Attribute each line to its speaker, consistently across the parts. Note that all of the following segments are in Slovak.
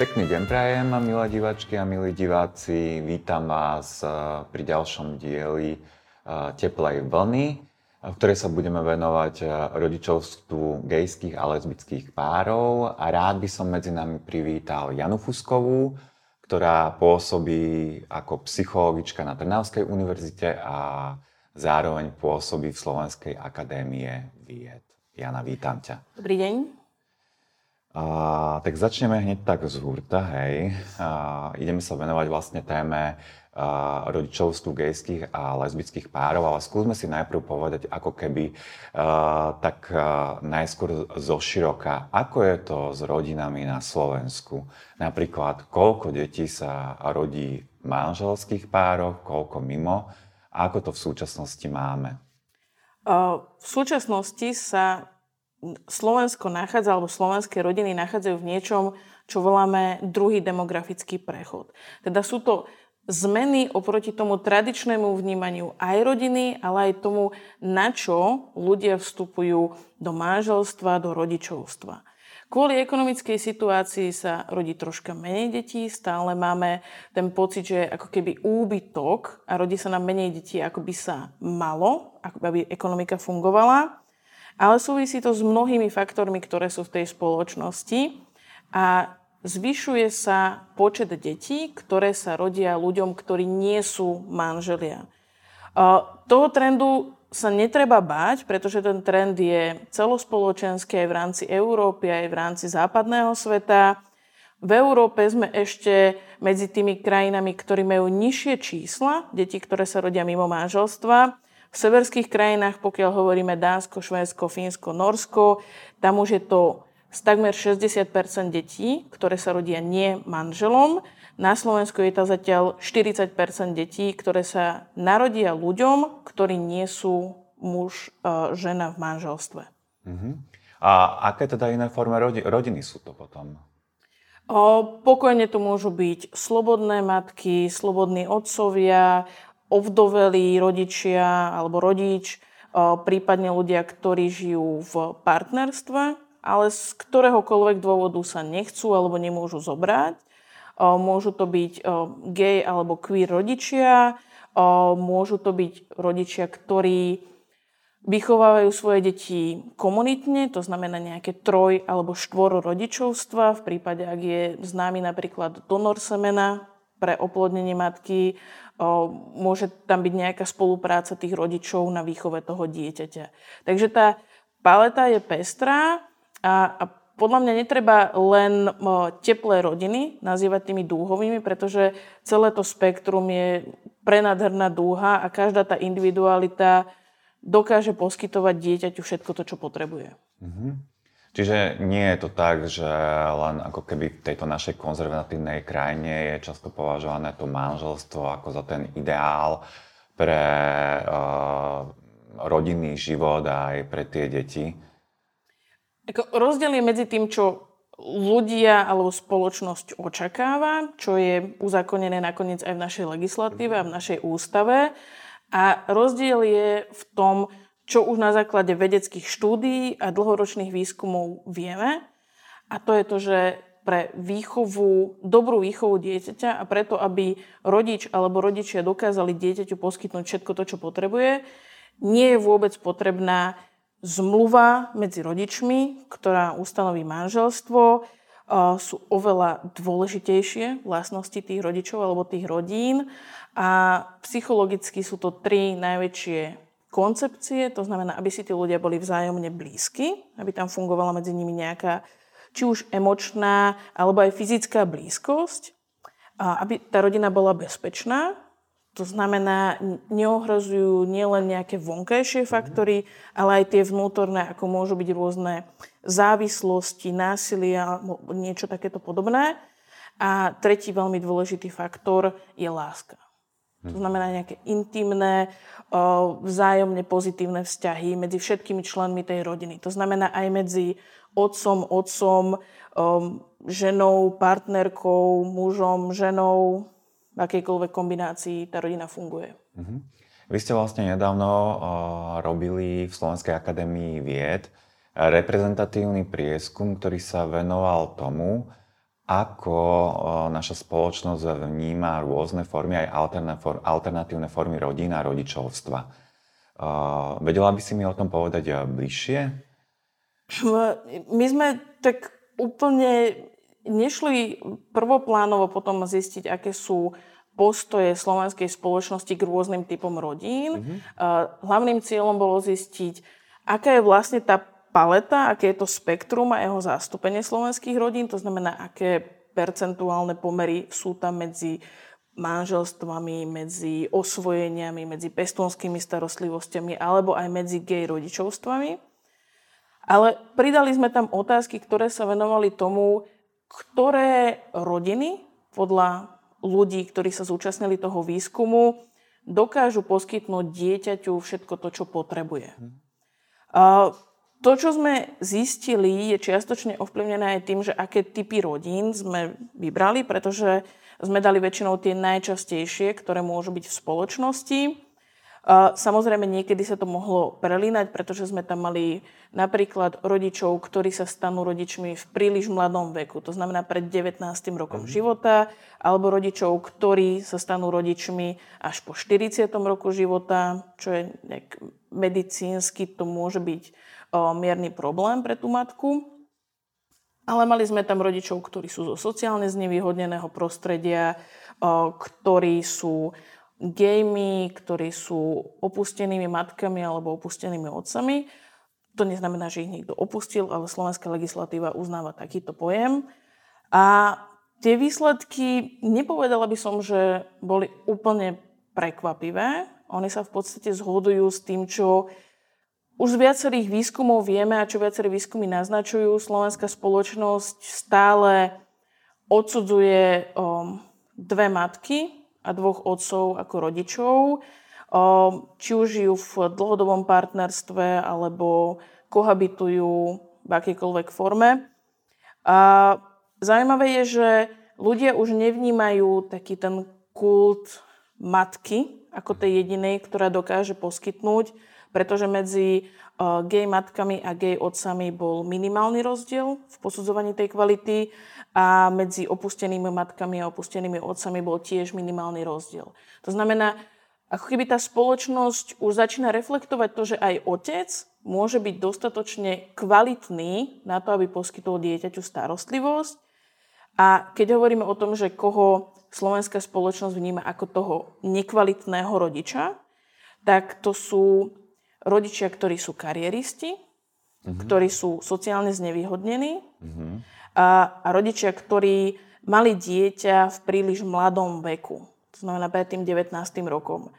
Speaker 1: Pekný deň prajem, milé diváčky a milí diváci. Vítam vás eh, pri ďalšom dieli eh, Teplej vlny, v ktorej sa budeme venovať eh, rodičovstvu gejských a lesbických párov. A rád by som medzi nami privítal Janu Fuskovú, ktorá pôsobí ako psychologička na Trnavskej univerzite a zároveň pôsobí v Slovenskej akadémie vied. Jana, vítam ťa.
Speaker 2: Dobrý deň.
Speaker 1: A, tak začneme hneď tak z hurta, hej. A, ideme sa venovať vlastne téme a, rodičovstvu gejských a lesbických párov, ale skúsme si najprv povedať ako keby a, tak a, najskôr zo široka, ako je to s rodinami na Slovensku. Napríklad, koľko detí sa rodí v manželských pároch, koľko mimo a ako to v súčasnosti máme?
Speaker 2: V súčasnosti sa Slovensko nachádza, alebo slovenské rodiny nachádzajú v niečom, čo voláme druhý demografický prechod. Teda sú to zmeny oproti tomu tradičnému vnímaniu aj rodiny, ale aj tomu, na čo ľudia vstupujú do manželstva, do rodičovstva. Kvôli ekonomickej situácii sa rodí troška menej detí, stále máme ten pocit, že ako keby úbytok a rodí sa nám menej detí, ako by sa malo, ako by ekonomika fungovala ale súvisí to s mnohými faktormi, ktoré sú v tej spoločnosti a zvyšuje sa počet detí, ktoré sa rodia ľuďom, ktorí nie sú manželia. Toho trendu sa netreba báť, pretože ten trend je celospoločenský aj v rámci Európy, aj v rámci západného sveta. V Európe sme ešte medzi tými krajinami, ktorí majú nižšie čísla detí, ktoré sa rodia mimo manželstva. V severských krajinách, pokiaľ hovoríme Dánsko, Švédsko, Fínsko, Norsko, tam už je to z takmer 60% detí, ktoré sa rodia nie manželom. Na Slovensku je to zatiaľ 40% detí, ktoré sa narodia ľuďom, ktorí nie sú muž, e, žena v manželstve.
Speaker 1: Uh-huh. A aké teda iné formy rodi- rodiny sú to potom?
Speaker 2: O, pokojne to môžu byť slobodné matky, slobodní otcovia, ovdovelí rodičia alebo rodič, prípadne ľudia, ktorí žijú v partnerstve, ale z ktoréhokoľvek dôvodu sa nechcú alebo nemôžu zobrať. Môžu to byť gay alebo queer rodičia, môžu to byť rodičia, ktorí vychovávajú svoje deti komunitne, to znamená nejaké troj- alebo štvor rodičovstva, v prípade, ak je známy napríklad donor semena pre oplodnenie matky, môže tam byť nejaká spolupráca tých rodičov na výchove toho dieťaťa. Takže tá paleta je pestrá a, a podľa mňa netreba len teplé rodiny nazývať tými dúhovými, pretože celé to spektrum je prenadherná dúha a každá tá individualita dokáže poskytovať dieťaťu všetko to, čo potrebuje. Mm-hmm.
Speaker 1: Čiže nie je to tak, že len ako keby v tejto našej konzervatívnej krajine je často považované to manželstvo ako za ten ideál pre uh, rodinný život a aj pre tie deti.
Speaker 2: Ako rozdiel je medzi tým, čo ľudia alebo spoločnosť očakáva, čo je uzakonené nakoniec aj v našej legislatíve a v našej ústave. A rozdiel je v tom, čo už na základe vedeckých štúdií a dlhoročných výskumov vieme. A to je to, že pre výchovu, dobrú výchovu dieťaťa a preto, aby rodič alebo rodičia dokázali dieťaťu poskytnúť všetko to, čo potrebuje, nie je vôbec potrebná zmluva medzi rodičmi, ktorá ustanoví manželstvo. Sú oveľa dôležitejšie vlastnosti tých rodičov alebo tých rodín a psychologicky sú to tri najväčšie koncepcie, to znamená, aby si tí ľudia boli vzájomne blízky, aby tam fungovala medzi nimi nejaká či už emočná alebo aj fyzická blízkosť, a aby tá rodina bola bezpečná, to znamená, neohrozujú nielen nejaké vonkajšie faktory, ale aj tie vnútorné, ako môžu byť rôzne závislosti, násilia, niečo takéto podobné. A tretí veľmi dôležitý faktor je láska. To znamená nejaké intimné, vzájomne pozitívne vzťahy medzi všetkými členmi tej rodiny. To znamená aj medzi otcom, otcom, ženou, partnerkou, mužom, ženou, v akejkoľvek kombinácii tá rodina funguje.
Speaker 1: Mm-hmm. Vy ste vlastne nedávno robili v Slovenskej akadémii vied reprezentatívny prieskum, ktorý sa venoval tomu, ako naša spoločnosť vníma rôzne formy, aj alternatívne formy rodín a rodičovstva. Vedela by si mi o tom povedať bližšie?
Speaker 2: My sme tak úplne nešli prvoplánovo potom zistiť, aké sú postoje slovenskej spoločnosti k rôznym typom rodín. Mm-hmm. Hlavným cieľom bolo zistiť, aká je vlastne tá paleta, aké je to spektrum a jeho zastúpenie slovenských rodín, to znamená, aké percentuálne pomery sú tam medzi manželstvami, medzi osvojeniami, medzi pestonskými starostlivostiami alebo aj medzi gay rodičovstvami. Ale pridali sme tam otázky, ktoré sa venovali tomu, ktoré rodiny podľa ľudí, ktorí sa zúčastnili toho výskumu, dokážu poskytnúť dieťaťu všetko to, čo potrebuje. A to, čo sme zistili, je čiastočne ovplyvnené aj tým, že aké typy rodín sme vybrali, pretože sme dali väčšinou tie najčastejšie, ktoré môžu byť v spoločnosti. Samozrejme, niekedy sa to mohlo prelínať, pretože sme tam mali napríklad rodičov, ktorí sa stanú rodičmi v príliš mladom veku, to znamená pred 19. rokom mm. života, alebo rodičov, ktorí sa stanú rodičmi až po 40. roku života, čo je nejak medicínsky, to môže byť mierny problém pre tú matku. Ale mali sme tam rodičov, ktorí sú zo sociálne znevýhodneného prostredia, ktorí sú gejmi, ktorí sú opustenými matkami alebo opustenými otcami. To neznamená, že ich niekto opustil, ale slovenská legislatíva uznáva takýto pojem. A tie výsledky, nepovedala by som, že boli úplne prekvapivé. Oni sa v podstate zhodujú s tým, čo už z viacerých výskumov vieme a čo viaceré výskumy naznačujú. Slovenská spoločnosť stále odsudzuje um, dve matky, a dvoch otcov ako rodičov, či už žijú v dlhodobom partnerstve alebo kohabitujú v akýkoľvek forme. A zaujímavé je, že ľudia už nevnímajú taký ten kult matky ako tej jedinej, ktorá dokáže poskytnúť, pretože medzi gay matkami a gay otcami bol minimálny rozdiel v posudzovaní tej kvality a medzi opustenými matkami a opustenými otcami bol tiež minimálny rozdiel. To znamená, ako keby tá spoločnosť už začína reflektovať to, že aj otec môže byť dostatočne kvalitný na to, aby poskytol dieťaťu starostlivosť. A keď hovoríme o tom, že koho slovenská spoločnosť vníma ako toho nekvalitného rodiča, tak to sú rodičia, ktorí sú kariéristi, mm-hmm. ktorí sú sociálne znevýhodnení, mm-hmm a, a rodičia, ktorí mali dieťa v príliš mladom veku, to znamená pred tým 19. rokom.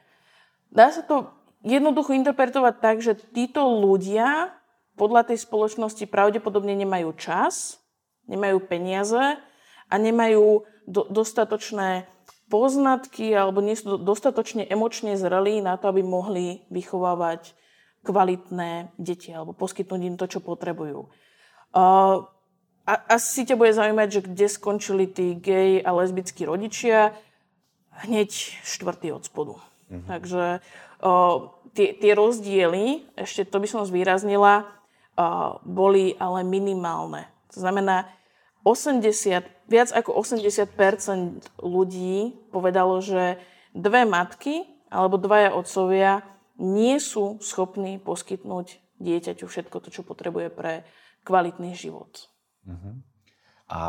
Speaker 2: Dá sa to jednoducho interpretovať tak, že títo ľudia podľa tej spoločnosti pravdepodobne nemajú čas, nemajú peniaze a nemajú do, dostatočné poznatky alebo nie sú dostatočne emočne zrelí na to, aby mohli vychovávať kvalitné deti alebo poskytnúť im to, čo potrebujú. Uh, a, asi ťa bude zaujímať, že kde skončili tí gay a lesbickí rodičia, hneď štvrtý od spodu. Mm-hmm. Takže o, tie, tie rozdiely, ešte to by som zvýraznila, o, boli ale minimálne. To znamená, 80, viac ako 80% ľudí povedalo, že dve matky alebo dvaja otcovia nie sú schopní poskytnúť dieťaťu všetko to, čo potrebuje pre kvalitný život. Uh-huh.
Speaker 1: A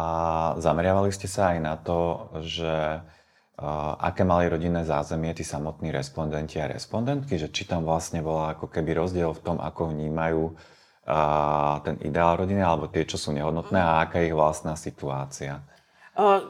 Speaker 1: zameriavali ste sa aj na to, že uh, aké mali rodinné zázemie tí samotní respondenti a respondentky, že či tam vlastne bola ako keby rozdiel v tom, ako vnímajú uh, ten ideál rodiny, alebo tie, čo sú nehodnotné a aká je ich vlastná situácia. Uh,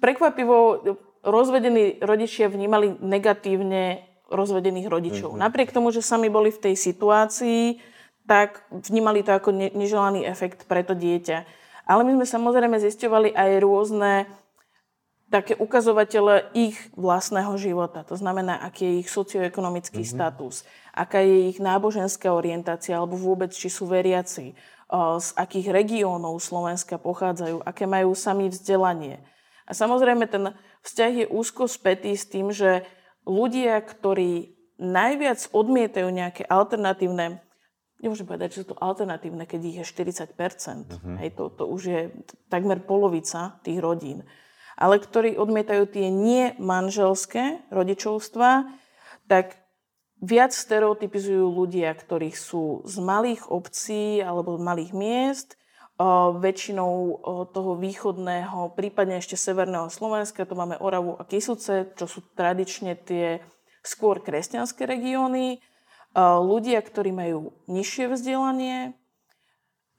Speaker 2: prekvapivo rozvedení rodičia vnímali negatívne rozvedených rodičov. Uh-huh. Napriek tomu, že sami boli v tej situácii, tak vnímali to ako neželaný efekt pre to dieťa. Ale my sme samozrejme zisťovali aj rôzne také ukazovatele ich vlastného života. To znamená, aký je ich socioekonomický mm-hmm. status, aká je ich náboženská orientácia, alebo vôbec, či sú veriaci, z akých regiónov Slovenska pochádzajú, aké majú sami vzdelanie. A samozrejme ten vzťah je úzko spätý s tým, že ľudia, ktorí najviac odmietajú nejaké alternatívne nemôžem povedať, že sú to alternatívne, keď ich je 40 uh-huh. Hej, to, to už je takmer polovica tých rodín. Ale ktorí odmietajú tie nie manželské rodičovstva, tak viac stereotypizujú ľudia, ktorí sú z malých obcí alebo z malých miest, väčšinou toho východného, prípadne ešte severného Slovenska, to máme Oravu a Kisuce, čo sú tradične tie skôr kresťanské regióny ľudia, ktorí majú nižšie vzdelanie.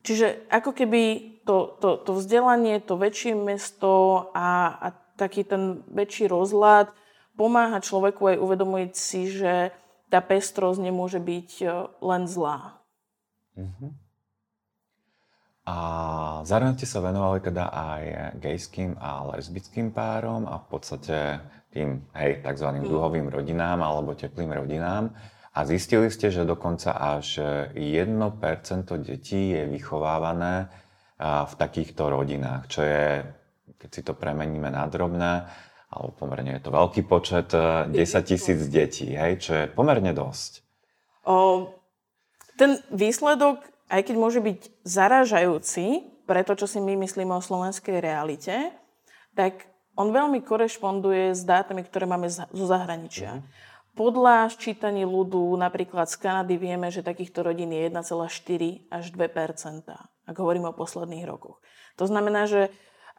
Speaker 2: Čiže ako keby to, to, to vzdelanie, to väčšie mesto a, a taký ten väčší rozhľad pomáha človeku aj uvedomiť si, že tá pestrosť nemôže byť len zlá. Uh-huh.
Speaker 1: A zároveň ste sa venovali teda aj gejským a lesbickým párom a v podstate tým, hej, tzv. Mm. duhovým rodinám alebo teplým rodinám. A zistili ste, že dokonca až 1% detí je vychovávané v takýchto rodinách, čo je, keď si to premeníme na drobné, alebo pomerne je to veľký počet, 10 e, tisíc detí, hej, čo je pomerne dosť.
Speaker 2: O, ten výsledok, aj keď môže byť zaražajúci pre to, čo si my myslíme o slovenskej realite, tak on veľmi korešponduje s dátami, ktoré máme zo zahraničia. Mm. Podľa ščítaní ľudu napríklad z Kanady vieme, že takýchto rodín je 1,4 až 2% ak hovoríme o posledných rokoch. To znamená, že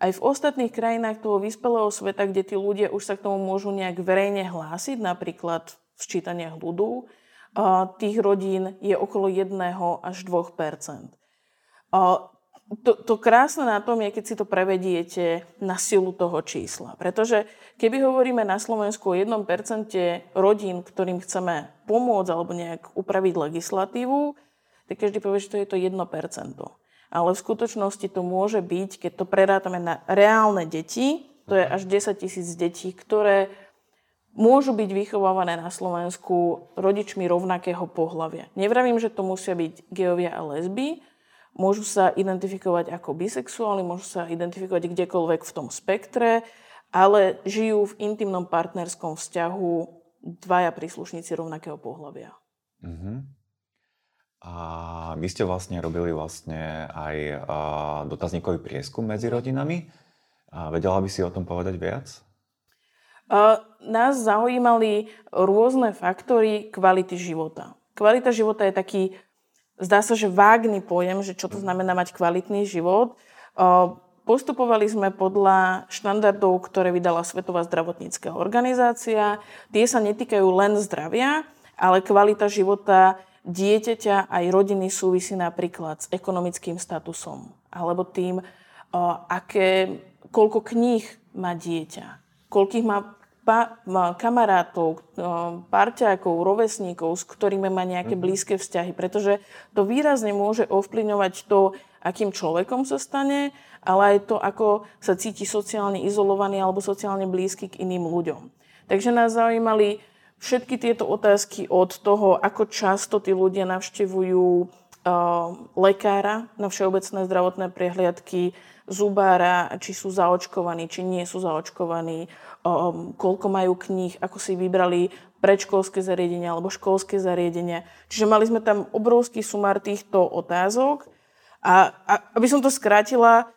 Speaker 2: aj v ostatných krajinách toho vyspelého sveta, kde tí ľudia už sa k tomu môžu nejak verejne hlásiť, napríklad v ščítaniach ľudu, tých rodín je okolo 1 až 2 to, to krásne na tom je, keď si to prevediete na silu toho čísla. Pretože keby hovoríme na Slovensku o 1% rodín, ktorým chceme pomôcť alebo nejak upraviť legislatívu, tak každý povie, že to je to 1%. Ale v skutočnosti to môže byť, keď to prerátame na reálne deti, to je až 10 tisíc detí, ktoré môžu byť vychovávané na Slovensku rodičmi rovnakého pohľavia. Nevravím, že to musia byť geovia a lesby, Môžu sa identifikovať ako bisexuáli, môžu sa identifikovať kdekoľvek v tom spektre, ale žijú v intimnom partnerskom vzťahu dvaja príslušníci rovnakého pohľavia. Uh-huh.
Speaker 1: A vy ste vlastne robili vlastne aj dotazníkový prieskum medzi rodinami. A vedela by si o tom povedať viac?
Speaker 2: Nás zaujímali rôzne faktory kvality života. Kvalita života je taký zdá sa, že vágný pojem, že čo to znamená mať kvalitný život. Postupovali sme podľa štandardov, ktoré vydala Svetová zdravotnícká organizácia. Tie sa netýkajú len zdravia, ale kvalita života dieťaťa aj rodiny súvisí napríklad s ekonomickým statusom alebo tým, aké, koľko kníh má dieťa, koľkých má pa, kamarátov, parťákov, rovesníkov, s ktorými má nejaké mhm. blízke vzťahy, pretože to výrazne môže ovplyvňovať to, akým človekom sa stane, ale aj to, ako sa cíti sociálne izolovaný alebo sociálne blízky k iným ľuďom. Takže nás zaujímali všetky tieto otázky od toho, ako často tí ľudia navštevujú uh, lekára na všeobecné zdravotné prehliadky, zubára, či sú zaočkovaní, či nie sú zaočkovaní, um, koľko majú kníh, ako si vybrali predškolské zariadenia alebo školské zariadenia. Čiže mali sme tam obrovský sumár týchto otázok a, a aby som to skrátila,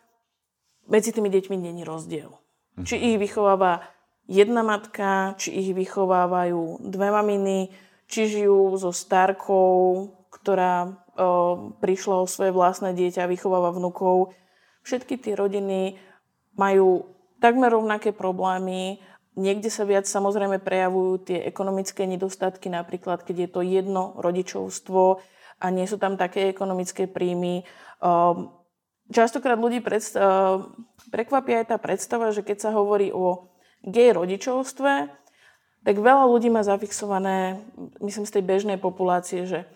Speaker 2: medzi tými deťmi není rozdiel. Mhm. Či ich vychováva jedna matka, či ich vychovávajú dve maminy, či žijú so starkou, ktorá o, prišla o svoje vlastné dieťa a vychováva vnukov Všetky tie rodiny majú takmer rovnaké problémy. Niekde sa viac samozrejme prejavujú tie ekonomické nedostatky, napríklad keď je to jedno rodičovstvo a nie sú tam také ekonomické príjmy. Ehm, častokrát ľudí predst- ehm, prekvapia aj tá predstava, že keď sa hovorí o gej rodičovstve, tak veľa ľudí má zafixované, myslím z tej bežnej populácie, že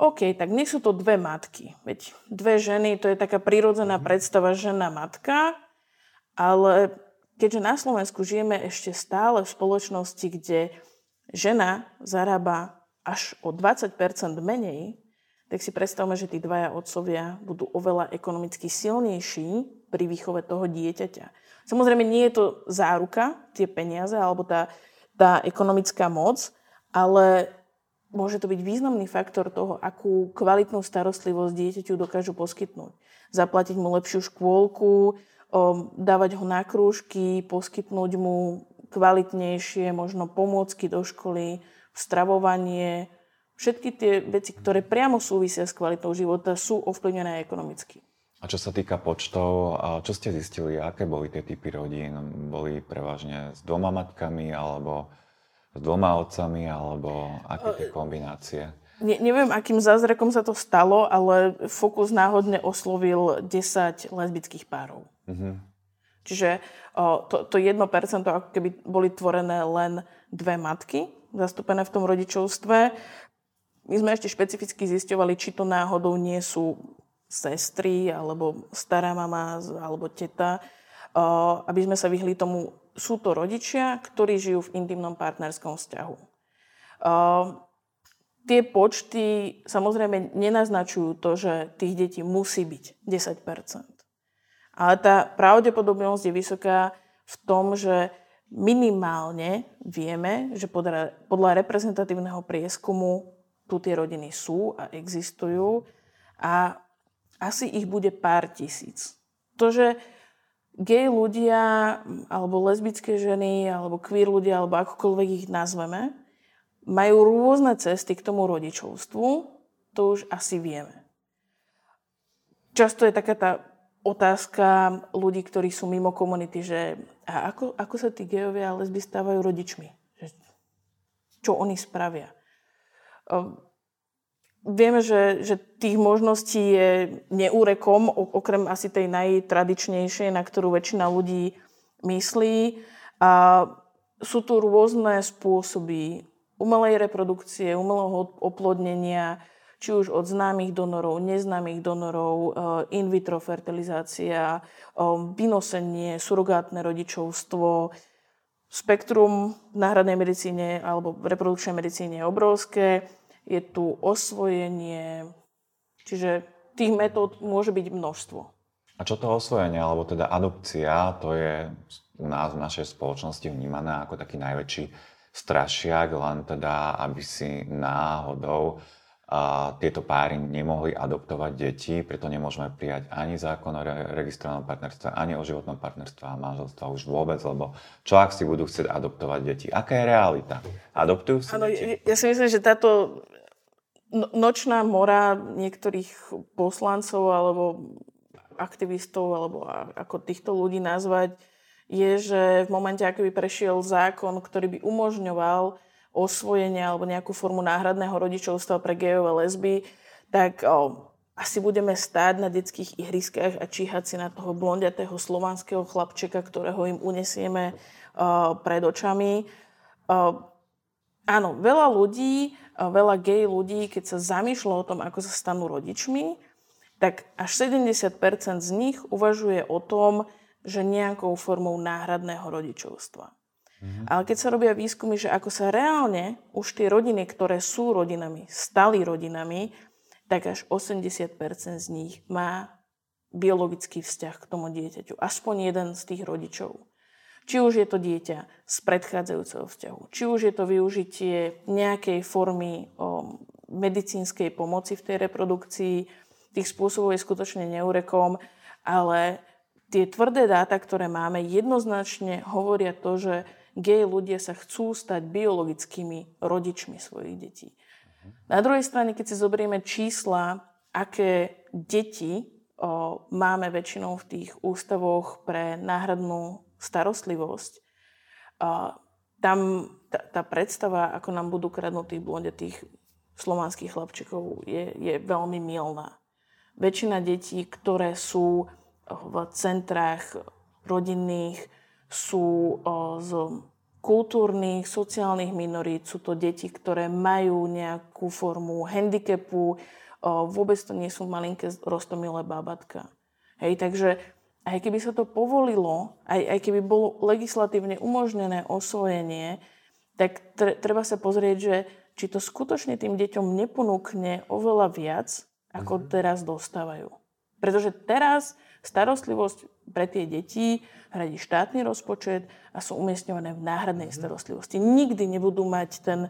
Speaker 2: OK, tak nie sú to dve matky. Veď dve ženy, to je taká prirodzená mhm. predstava žena-matka, ale keďže na Slovensku žijeme ešte stále v spoločnosti, kde žena zarába až o 20% menej, tak si predstavme, že tí dvaja otcovia budú oveľa ekonomicky silnejší pri výchove toho dieťaťa. Samozrejme, nie je to záruka, tie peniaze alebo tá, tá ekonomická moc, ale môže to byť významný faktor toho, akú kvalitnú starostlivosť dieťaťu dokážu poskytnúť. Zaplatiť mu lepšiu škôlku, dávať ho na krúžky, poskytnúť mu kvalitnejšie možno pomôcky do školy, stravovanie. Všetky tie veci, ktoré priamo súvisia s kvalitou života, sú ovplyvnené ekonomicky.
Speaker 1: A čo sa týka počtov, čo ste zistili, aké boli tie typy rodín? Boli prevažne s dvoma matkami, alebo s dvoma otcami, alebo aké tie kombinácie?
Speaker 2: Ne, neviem, akým zázrakom sa to stalo, ale Fokus náhodne oslovil 10 lesbických párov. Mm-hmm. Čiže o, to, to 1% ako keby boli tvorené len dve matky, zastúpené v tom rodičovstve. My sme ešte špecificky zisťovali, či to náhodou nie sú sestry, alebo stará mama, alebo teta, aby sme sa vyhli tomu, sú to rodičia, ktorí žijú v intimnom partnerskom vzťahu. Tie počty samozrejme nenaznačujú to, že tých detí musí byť 10% Ale tá pravdepodobnosť je vysoká v tom, že minimálne vieme, že podľa, podľa reprezentatívneho prieskumu tu tie rodiny sú a existujú a asi ich bude pár tisíc. To, že gay ľudia, alebo lesbické ženy, alebo queer ľudia, alebo akokoľvek ich nazveme, majú rôzne cesty k tomu rodičovstvu, to už asi vieme. Často je taká tá otázka ľudí, ktorí sú mimo komunity, že a ako, ako sa tí gejovia a lesby stávajú rodičmi? Čo oni spravia? Vieme, že, že tých možností je neúrekom, okrem asi tej najtradičnejšej, na ktorú väčšina ľudí myslí. A sú tu rôzne spôsoby umelej reprodukcie, umelého oplodnenia, či už od známych donorov, neznámych donorov, eh, in vitro fertilizácia, eh, vynosenie, surogátne rodičovstvo. Spektrum v náhradnej medicíne alebo v reprodukčnej medicíne je obrovské je tu osvojenie, čiže tých metód môže byť množstvo.
Speaker 1: A čo to osvojenie, alebo teda adopcia, to je u nás v našej spoločnosti vnímané ako taký najväčší strašiak, len teda, aby si náhodou a tieto páry nemohli adoptovať deti, preto nemôžeme prijať ani zákon o registrovanom partnerstve, ani o životnom partnerstve a manželstva už vôbec, lebo čo ak si budú chcieť adoptovať deti? Aká je realita? Adoptujú si ano, deti?
Speaker 2: Ja si myslím, že táto nočná mora niektorých poslancov alebo aktivistov, alebo ako týchto ľudí nazvať, je, že v momente, ako by prešiel zákon, ktorý by umožňoval osvojenie alebo nejakú formu náhradného rodičovstva pre gejov a lesby, tak o, asi budeme stáť na detských ihriskách a číhať si na toho blondiatého slovanského chlapčeka, ktorého im unesieme o, pred očami. O, áno, veľa ľudí veľa gay ľudí, keď sa zamýšľa o tom, ako sa stanú rodičmi, tak až 70% z nich uvažuje o tom, že nejakou formou náhradného rodičovstva. Mm-hmm. Ale keď sa robia výskumy, že ako sa reálne už tie rodiny, ktoré sú rodinami, stali rodinami, tak až 80% z nich má biologický vzťah k tomu dieťaťu. Aspoň jeden z tých rodičov. Či už je to dieťa z predchádzajúceho vzťahu, či už je to využitie nejakej formy o, medicínskej pomoci v tej reprodukcii, tých spôsobov je skutočne neurekom, ale tie tvrdé dáta, ktoré máme, jednoznačne hovoria to, že gej ľudia sa chcú stať biologickými rodičmi svojich detí. Na druhej strane, keď si zoberieme čísla, aké deti o, máme väčšinou v tých ústavoch pre náhradnú starostlivosť, a tam tá, tá predstava, ako nám budú kradnutí tých slovanských chlapčekov, je, je veľmi milná. Väčšina detí, ktoré sú v centrách rodinných, sú z kultúrnych, sociálnych minorít, sú to deti, ktoré majú nejakú formu handicapu, vôbec to nie sú malinké rostomilé bábatka. Hej, takže aj keby sa to povolilo, aj, aj keby bolo legislatívne umožnené osvojenie, tak treba sa pozrieť, že či to skutočne tým deťom neponúkne oveľa viac, ako mm-hmm. teraz dostávajú. Pretože teraz starostlivosť pre tie deti hradí štátny rozpočet a sú umiestňované v náhradnej mm-hmm. starostlivosti. Nikdy nebudú mať ten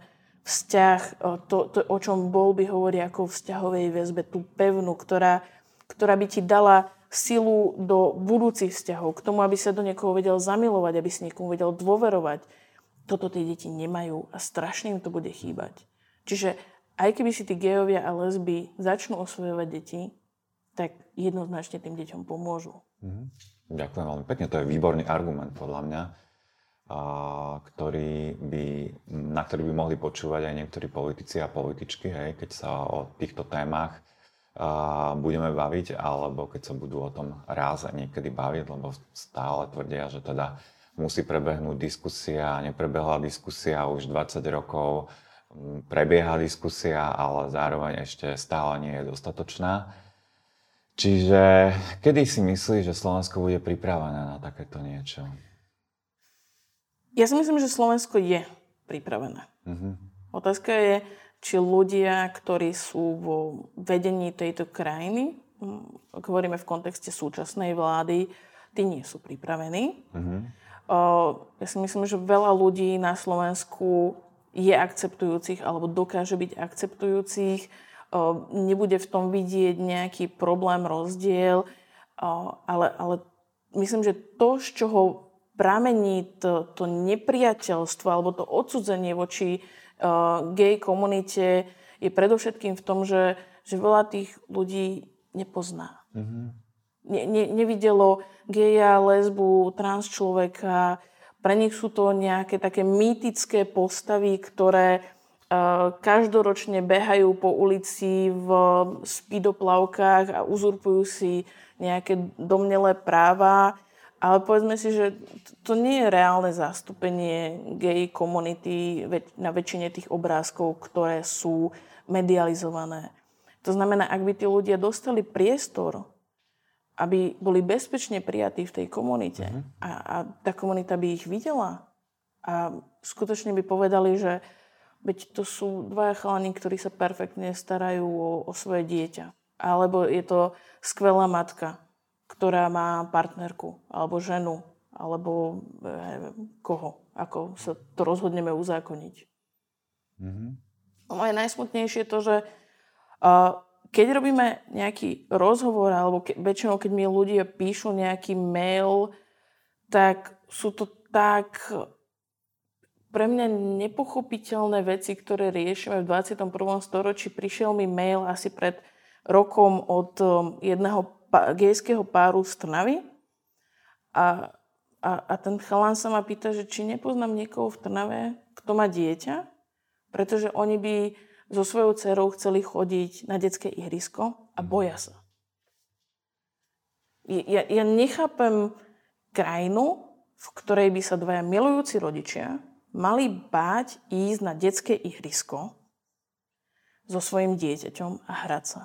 Speaker 2: vzťah, to, to, o čom bol by hovorí ako vzťahovej väzbe, tú pevnú, ktorá, ktorá by ti dala silu do budúcich vzťahov, k tomu, aby sa do niekoho vedel zamilovať, aby si niekomu vedel dôverovať. Toto tie deti nemajú a strašne im to bude chýbať. Čiže aj keby si tí gejovia a lesby začnú osvojovať deti, tak jednoznačne tým deťom pomôžu.
Speaker 1: Mm-hmm. Ďakujem veľmi pekne, to je výborný argument podľa mňa, a, ktorý by, na ktorý by mohli počúvať aj niektorí politici a političky, hej, keď sa o týchto témach budeme baviť, alebo keď sa budú o tom raz a niekedy baviť, lebo stále tvrdia, že teda musí prebehnúť diskusia, neprebehla diskusia už 20 rokov, prebieha diskusia, ale zároveň ešte stále nie je dostatočná. Čiže kedy si myslíš, že Slovensko bude pripravené na takéto niečo?
Speaker 2: Ja si myslím, že Slovensko je pripravené. Uh-huh. Otázka je, či ľudia, ktorí sú vo vedení tejto krajiny, hm, ak hovoríme v kontexte súčasnej vlády, tí nie sú pripravení. Mm-hmm. Ja si myslím, že veľa ľudí na Slovensku je akceptujúcich alebo dokáže byť akceptujúcich, nebude v tom vidieť nejaký problém, rozdiel, ale, ale myslím, že to, z čoho pramení to, to nepriateľstvo alebo to odsudzenie voči gay komunite je predovšetkým v tom, že, že veľa tých ľudí nepozná. Mm-hmm. Ne, ne, nevidelo geja, lesbu, trans človeka. Pre nich sú to nejaké také mýtické postavy, ktoré uh, každoročne behajú po ulici v spidoplavkách a uzurpujú si nejaké domnelé práva ale povedzme si, že to nie je reálne zastúpenie gay komunity na väčšine tých obrázkov, ktoré sú medializované. To znamená, ak by tí ľudia dostali priestor, aby boli bezpečne prijatí v tej komunite uh-huh. a, a tá komunita by ich videla a skutočne by povedali, že veď to sú dvaja chalani, ktorí sa perfektne starajú o, o svoje dieťa. Alebo je to skvelá matka, ktorá má partnerku alebo ženu alebo eh, koho, ako sa to rozhodneme uzákoniť. Mm-hmm. No je najsmutnejšie to, že uh, keď robíme nejaký rozhovor, alebo ke, väčšinou keď mi ľudia píšu nejaký mail, tak sú to tak pre mňa nepochopiteľné veci, ktoré riešime v 21. storočí. Prišiel mi mail asi pred rokom od um, jedného gejského páru z Trnavy a, a, a ten chalán sa ma pýta, že či nepoznám niekoho v Trnave, kto má dieťa, pretože oni by so svojou dcerou chceli chodiť na detské ihrisko a boja sa. Ja, ja nechápem krajinu, v ktorej by sa dvaja milujúci rodičia mali báť ísť na detské ihrisko so svojim dieťaťom a hrať sa.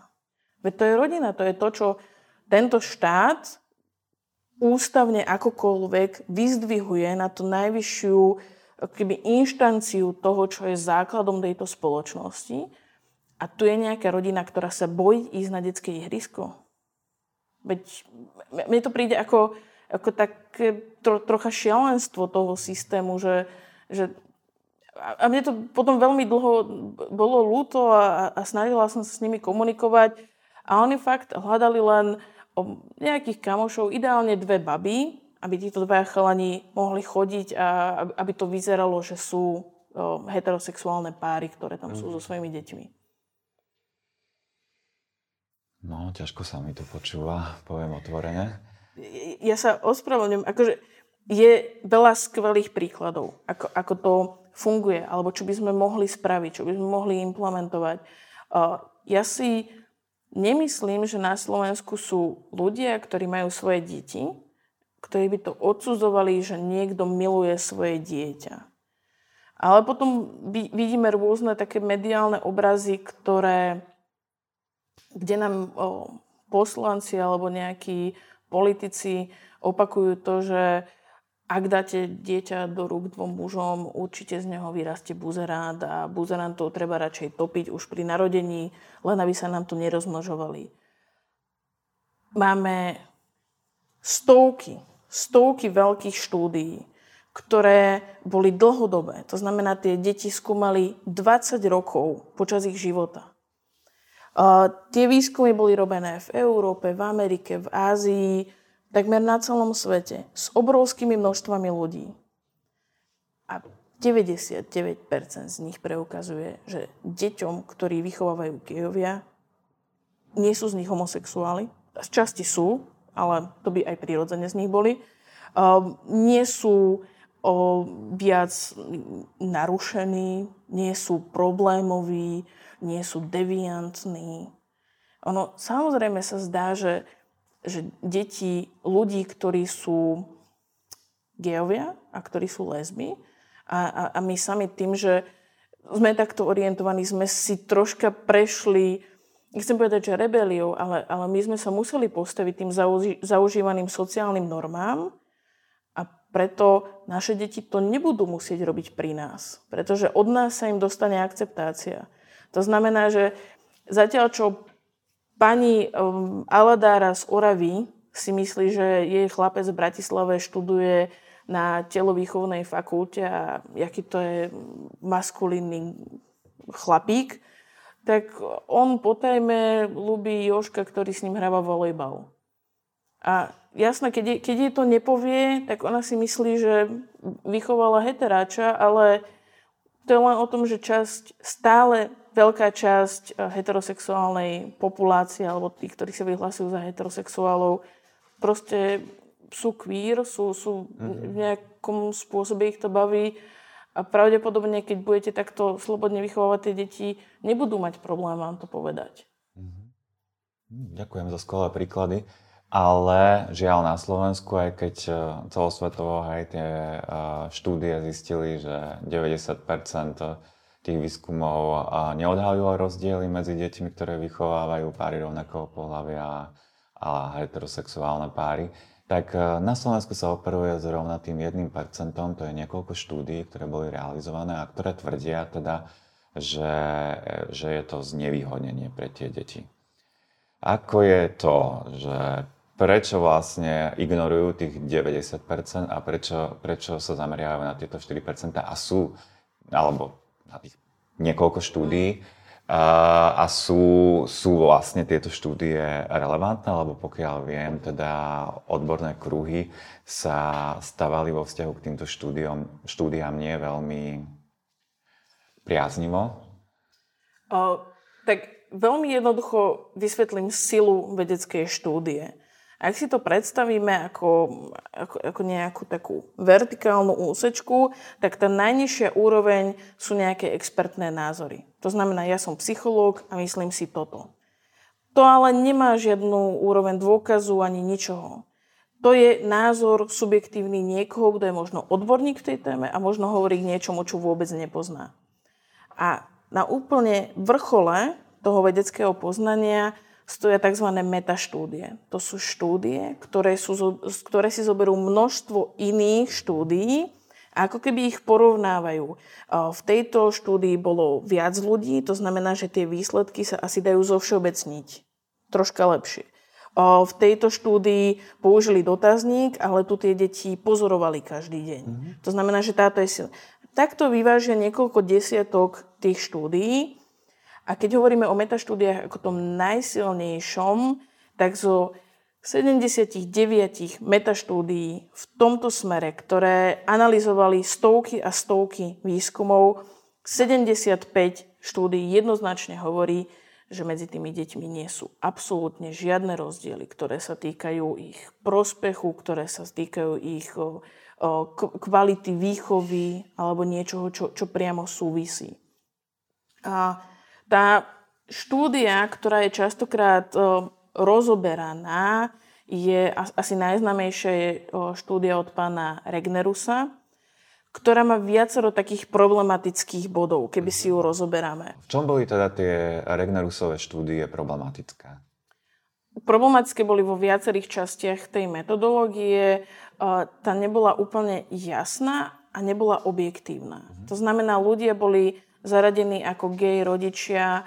Speaker 2: Veď to je rodina, to je to, čo tento štát ústavne akokoľvek vyzdvihuje na tú najvyššiu keby inštanciu toho, čo je základom tejto spoločnosti. A tu je nejaká rodina, ktorá sa bojí ísť na detské ihrisko. Veď mne to príde ako, ako také tro, trocha šialenstvo toho systému, že, že a mne to potom veľmi dlho bolo ľúto a, a snažila som sa s nimi komunikovať a oni fakt hľadali len o nejakých kamošov, ideálne dve baby, aby títo dvaja chalani mohli chodiť a aby to vyzeralo, že sú heterosexuálne páry, ktoré tam sú so mhm. svojimi deťmi.
Speaker 1: No, ťažko sa mi to počúva, poviem otvorene.
Speaker 2: Ja sa ospravedlňujem, akože je veľa skvelých príkladov, ako, ako to funguje, alebo čo by sme mohli spraviť, čo by sme mohli implementovať. Ja si Nemyslím, že na Slovensku sú ľudia, ktorí majú svoje deti, ktorí by to odsudzovali, že niekto miluje svoje dieťa. Ale potom vidíme rôzne také mediálne obrazy, ktoré, kde nám o, poslanci alebo nejakí politici opakujú to, že ak dáte dieťa do rúk dvom mužom, určite z neho vyrastie buzerant a buzerantov treba radšej topiť už pri narodení, len aby sa nám tu nerozmnožovali. Máme stovky, stovky veľkých štúdií, ktoré boli dlhodobé. To znamená, tie deti skúmali 20 rokov počas ich života. Uh, tie výskumy boli robené v Európe, v Amerike, v Ázii, takmer na celom svete, s obrovskými množstvami ľudí. A 99% z nich preukazuje, že deťom, ktorí vychovávajú gejovia, nie sú z nich homosexuáli. Z časti sú, ale to by aj prirodzene z nich boli. Uh, nie sú o, viac narušení, nie sú problémoví, nie sú deviantní. Ono samozrejme sa zdá, že, že deti ľudí, ktorí sú geovia a ktorí sú lesby a, a, a my sami tým, že sme takto orientovaní, sme si troška prešli, nechcem povedať, že rebeliou, ale, ale my sme sa museli postaviť tým zauži, zaužívaným sociálnym normám, preto naše deti to nebudú musieť robiť pri nás, pretože od nás sa im dostane akceptácia. To znamená, že zatiaľ čo pani um, Aladára z Oravy si myslí, že jej chlapec v Bratislave študuje na telovýchovnej fakulte a aký to je maskulínny chlapík, tak on potajme ľubí Joška, ktorý s ním hráva volejbal. A jasné, keď, keď jej to nepovie, tak ona si myslí, že vychovala heteráča, ale to je len o tom, že časť, stále veľká časť eh, heterosexuálnej populácie, alebo tí, ktorí sa vyhlasujú za heterosexuálov, proste sú queer, sú, sú mm-hmm. v nejakom spôsobe ich to baví a pravdepodobne, keď budete takto slobodne vychovávať tie deti, nebudú mať problém vám to povedať.
Speaker 1: Mm-hmm. Ďakujem za skvelé príklady. Ale žiaľ na Slovensku, aj keď e, celosvetovo aj tie e, štúdie zistili, že 90% tých výskumov e, neodhalujú rozdiely medzi deťmi, ktoré vychovávajú páry rovnakého pohľavia a heterosexuálne páry, tak na Slovensku sa operuje zrovna tým 1%, to je niekoľko štúdií, ktoré boli realizované a ktoré tvrdia teda, že, že je to znevýhodnenie pre tie deti. Ako je to, že prečo vlastne ignorujú tých 90% a prečo, prečo sa zameriavajú na tieto 4% a sú, alebo niekoľko štúdií a, sú, sú vlastne tieto štúdie relevantné, lebo pokiaľ viem, teda odborné kruhy sa stavali vo vzťahu k týmto štúdiom, štúdiám nie veľmi priaznivo.
Speaker 2: O, tak veľmi jednoducho vysvetlím silu vedeckej štúdie. Ak si to predstavíme ako, ako, ako nejakú takú vertikálnu úsečku, tak tá najnižšia úroveň sú nejaké expertné názory. To znamená, ja som psychológ a myslím si toto. To ale nemá žiadnu úroveň dôkazu ani ničoho. To je názor subjektívny niekoho, kto je možno odborník v tej téme a možno hovorí k niečomu, čo vôbec nepozná. A na úplne vrchole toho vedeckého poznania stoja tzv. metaštúdie. To sú štúdie, ktoré, sú, ktoré si zoberú množstvo iných štúdií ako keby ich porovnávajú. V tejto štúdii bolo viac ľudí, to znamená, že tie výsledky sa asi dajú zovšeobecniť troška lepšie. V tejto štúdii použili dotazník, ale tu tie deti pozorovali každý deň. Mm-hmm. To znamená, že táto je silná. Takto vyvážia niekoľko desiatok tých štúdií a keď hovoríme o metaštúdiách ako tom najsilnejšom, tak zo 79 metaštúdií v tomto smere, ktoré analyzovali stovky a stovky výskumov, 75 štúdií jednoznačne hovorí, že medzi tými deťmi nie sú absolútne žiadne rozdiely, ktoré sa týkajú ich prospechu, ktoré sa týkajú ich kvality výchovy alebo niečoho, čo, čo priamo súvisí. A tá štúdia, ktorá je častokrát rozoberaná, je asi najznamejšia štúdia od pána Regnerusa, ktorá má viacero takých problematických bodov, keby si ju rozoberáme.
Speaker 1: V čom boli teda tie Regnerusové štúdie problematické?
Speaker 2: Problematické boli vo viacerých častiach tej metodológie. Tá nebola úplne jasná a nebola objektívna. Mhm. To znamená, ľudia boli zaradení ako gej rodičia,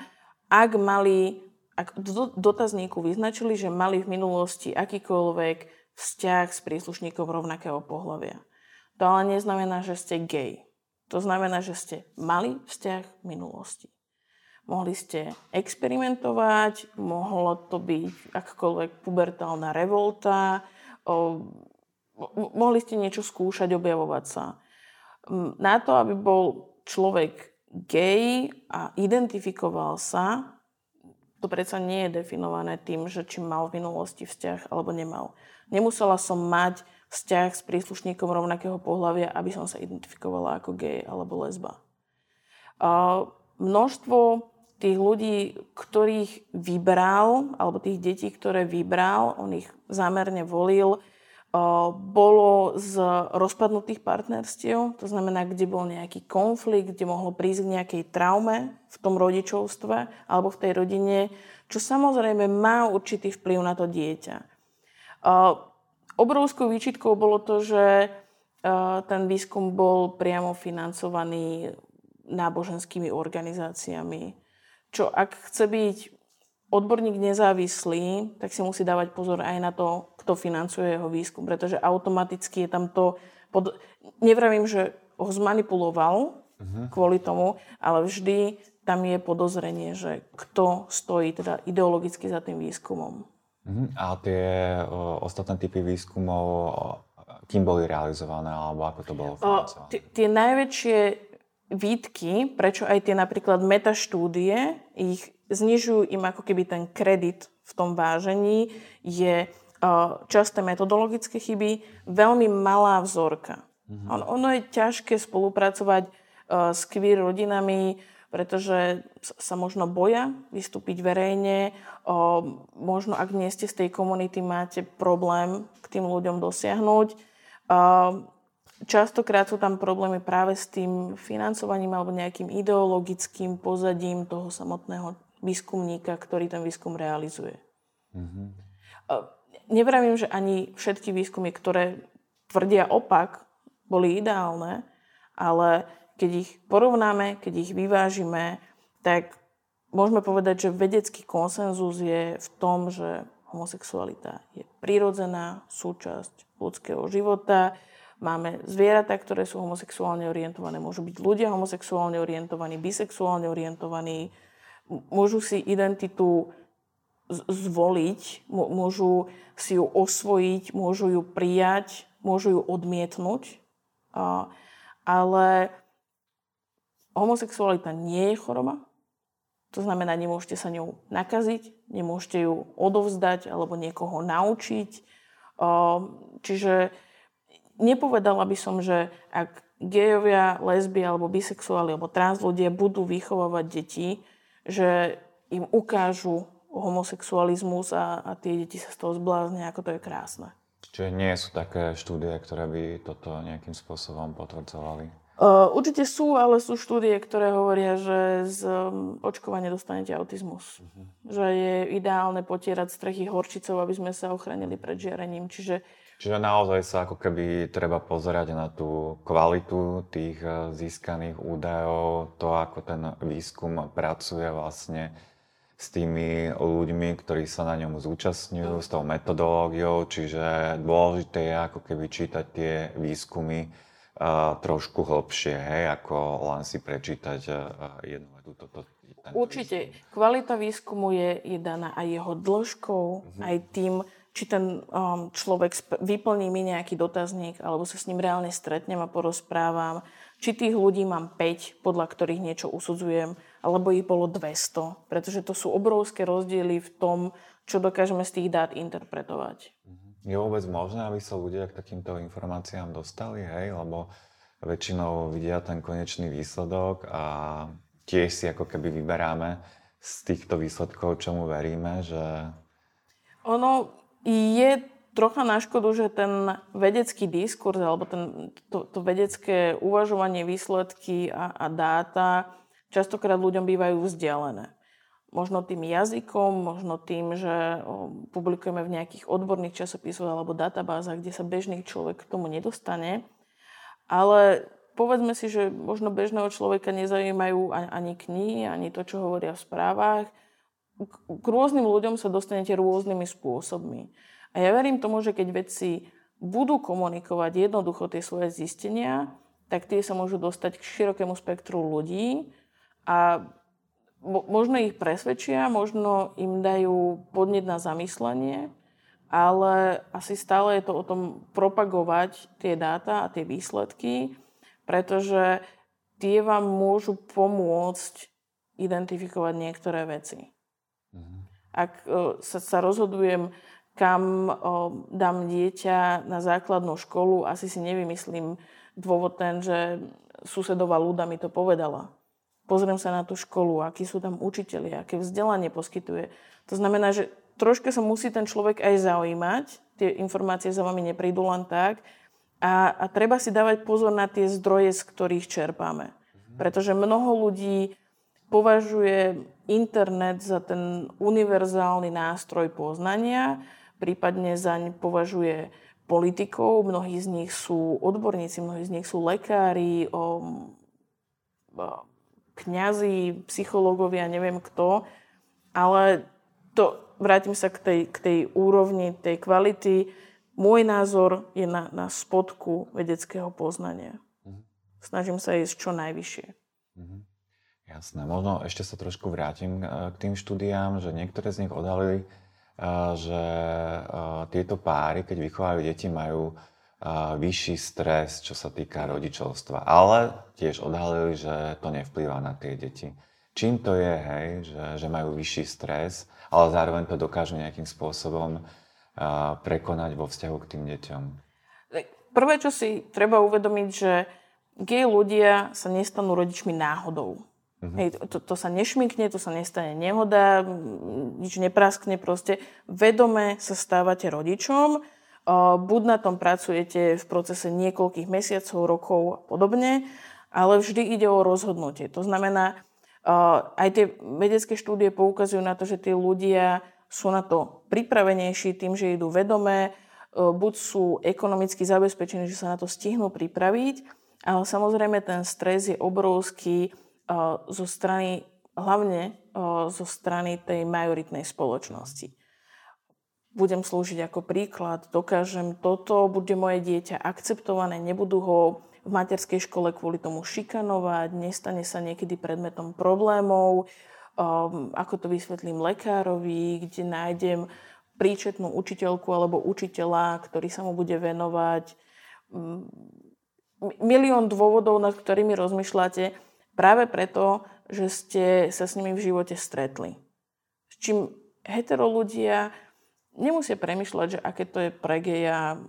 Speaker 2: ak mali, ak do dotazníku vyznačili, že mali v minulosti akýkoľvek vzťah s príslušníkom rovnakého pohľavia. to ale neznamená, že ste gay. To znamená, že ste mali vzťah v minulosti. Mohli ste experimentovať, mohlo to byť akkoľvek pubertálna revolta, o, mohli ste niečo skúšať, objavovať sa. Na to, aby bol človek gay a identifikoval sa, to predsa nie je definované tým, že či mal v minulosti vzťah alebo nemal. Nemusela som mať vzťah s príslušníkom rovnakého pohľavia, aby som sa identifikovala ako gay alebo lesba. A množstvo tých ľudí, ktorých vybral, alebo tých detí, ktoré vybral, on ich zámerne volil, bolo z rozpadnutých partnerstiev, to znamená, kde bol nejaký konflikt, kde mohlo prísť k nejakej traume v tom rodičovstve alebo v tej rodine, čo samozrejme má určitý vplyv na to dieťa. Obrovskou výčitkou bolo to, že ten výskum bol priamo financovaný náboženskými organizáciami, čo ak chce byť odborník nezávislý, tak si musí dávať pozor aj na to, kto financuje jeho výskum, pretože automaticky je tam to... Pod... Nevravím, že ho zmanipuloval uh-huh. kvôli tomu, ale vždy tam je podozrenie, že kto stojí teda ideologicky za tým výskumom.
Speaker 1: Uh-huh. A tie o, ostatné typy výskumov, o, kým boli realizované, alebo ako to bolo financované?
Speaker 2: T- tie najväčšie výtky, prečo aj tie napríklad metaštúdie, ich znižujú im ako keby ten kredit v tom vážení, je časté metodologické chyby, veľmi malá vzorka. On, ono je ťažké spolupracovať s queer rodinami, pretože sa možno boja vystúpiť verejne. Možno ak nie ste z tej komunity, máte problém k tým ľuďom dosiahnuť. Častokrát sú tam problémy práve s tým financovaním alebo nejakým ideologickým pozadím toho samotného výskumníka, ktorý ten výskum realizuje. Mm-hmm. Nevravím, že ani všetky výskumy, ktoré tvrdia opak, boli ideálne, ale keď ich porovnáme, keď ich vyvážime, tak môžeme povedať, že vedecký konsenzus je v tom, že homosexualita je prirodzená súčasť ľudského života, Máme zvieratá, ktoré sú homosexuálne orientované. Môžu byť ľudia homosexuálne orientovaní, bisexuálne orientovaní. Môžu si identitu zvoliť, môžu si ju osvojiť, môžu ju prijať, môžu ju odmietnúť. Ale homosexualita nie je choroba. To znamená, nemôžete sa ňou nakaziť, nemôžete ju odovzdať alebo niekoho naučiť. Čiže nepovedala by som, že ak gejovia, lesby alebo bisexuáli alebo trans ľudia budú vychovávať deti, že im ukážu homosexualizmus a, a tie deti sa z toho zbláznia, ako to je krásne.
Speaker 1: Čiže nie sú také štúdie, ktoré by toto nejakým spôsobom potvrdzovali?
Speaker 2: Uh, určite sú, ale sú štúdie, ktoré hovoria, že z um, očkovania dostanete autizmus. Uh-huh. Že je ideálne potierať strechy horčicou, aby sme sa ochránili pred žiarením. Čiže
Speaker 1: Čiže naozaj sa ako keby treba pozerať na tú kvalitu tých eh, získaných údajov, to ako ten výskum pracuje vlastne s tými ľuďmi, ktorí sa na ňom zúčastňujú, s tou metodológiou, čiže dôležité je ako keby čítať tie výskumy uh, trošku hlbšie, hej, ako len si prečítať uh, jednu vetu. Toto,
Speaker 2: Určite. Výskum. Kvalita výskumu je, je daná aj jeho dĺžkou, uh-huh. aj tým, či ten um, človek sp- vyplní mi nejaký dotazník, alebo sa s ním reálne stretnem a porozprávam, či tých ľudí mám 5, podľa ktorých niečo usudzujem, alebo ich bolo 200, pretože to sú obrovské rozdiely v tom, čo dokážeme z tých dát interpretovať.
Speaker 1: Je vôbec možné, aby sa ľudia k takýmto informáciám dostali, hej? Lebo väčšinou vidia ten konečný výsledok a tiež si ako keby vyberáme z týchto výsledkov, čomu veríme, že...
Speaker 2: Ono, je trocha na škodu, že ten vedecký diskurs alebo ten, to, to vedecké uvažovanie, výsledky a, a dáta častokrát ľuďom bývajú vzdialené. Možno tým jazykom, možno tým, že publikujeme v nejakých odborných časopisoch alebo databázach, kde sa bežný človek k tomu nedostane. Ale povedzme si, že možno bežného človeka nezaujímajú ani knihy, ani to, čo hovoria v správach k rôznym ľuďom sa dostanete rôznymi spôsobmi. A ja verím tomu, že keď vedci budú komunikovať jednoducho tie svoje zistenia, tak tie sa môžu dostať k širokému spektru ľudí a možno ich presvedčia, možno im dajú podnet na zamyslenie, ale asi stále je to o tom propagovať tie dáta a tie výsledky, pretože tie vám môžu pomôcť identifikovať niektoré veci. Ak e, sa, sa rozhodujem, kam o, dám dieťa na základnú školu, asi si nevymyslím dôvod ten, že susedová ľuda mi to povedala pozriem sa na tú školu, akí sú tam učiteľi, aké vzdelanie poskytuje. To znamená, že troška sa musí ten človek aj zaujímať, tie informácie za vami neprídu len tak a, a treba si dávať pozor na tie zdroje, z ktorých čerpáme. Pretože mnoho ľudí považuje internet za ten univerzálny nástroj poznania, prípadne zaň považuje politikov, mnohí z nich sú odborníci, mnohí z nich sú lekári, kňazi, psychológovia, neviem kto, ale to, vrátim sa k tej, k tej úrovni, tej kvality. Môj názor je na, na spodku vedeckého poznania. Mhm. Snažím sa ísť čo najvyššie.
Speaker 1: Mhm. Jasné. Možno ešte sa trošku vrátim k tým štúdiám, že niektoré z nich odhalili, že tieto páry, keď vychovajú deti, majú vyšší stres, čo sa týka rodičovstva. Ale tiež odhalili, že to nevplyvá na tie deti. Čím to je, hej, že, že majú vyšší stres, ale zároveň to dokážu nejakým spôsobom prekonať vo vzťahu k tým deťom?
Speaker 2: Prvé, čo si treba uvedomiť, že gej ľudia sa nestanú rodičmi náhodou. Uh-huh. Hej, to, to sa nešmikne, to sa nestane nehoda, nič nepraskne, proste vedome sa stávate rodičom Buď na tom pracujete v procese niekoľkých mesiacov, rokov a podobne, ale vždy ide o rozhodnutie. To znamená, aj tie vedecké štúdie poukazujú na to, že tí ľudia sú na to pripravenejší tým, že idú vedomé, buď sú ekonomicky zabezpečení, že sa na to stihnú pripraviť, ale samozrejme ten stres je obrovský zo strany, hlavne zo strany tej majoritnej spoločnosti. Budem slúžiť ako príklad, dokážem toto, bude moje dieťa akceptované, nebudú ho v materskej škole kvôli tomu šikanovať, nestane sa niekedy predmetom problémov, ako to vysvetlím lekárovi, kde nájdem príčetnú učiteľku alebo učiteľa, ktorý sa mu bude venovať. Milión dôvodov, nad ktorými rozmýšľate, práve preto, že ste sa s nimi v živote stretli. S čím hetero ľudia nemusia premyšľať, že aké to je pre geja,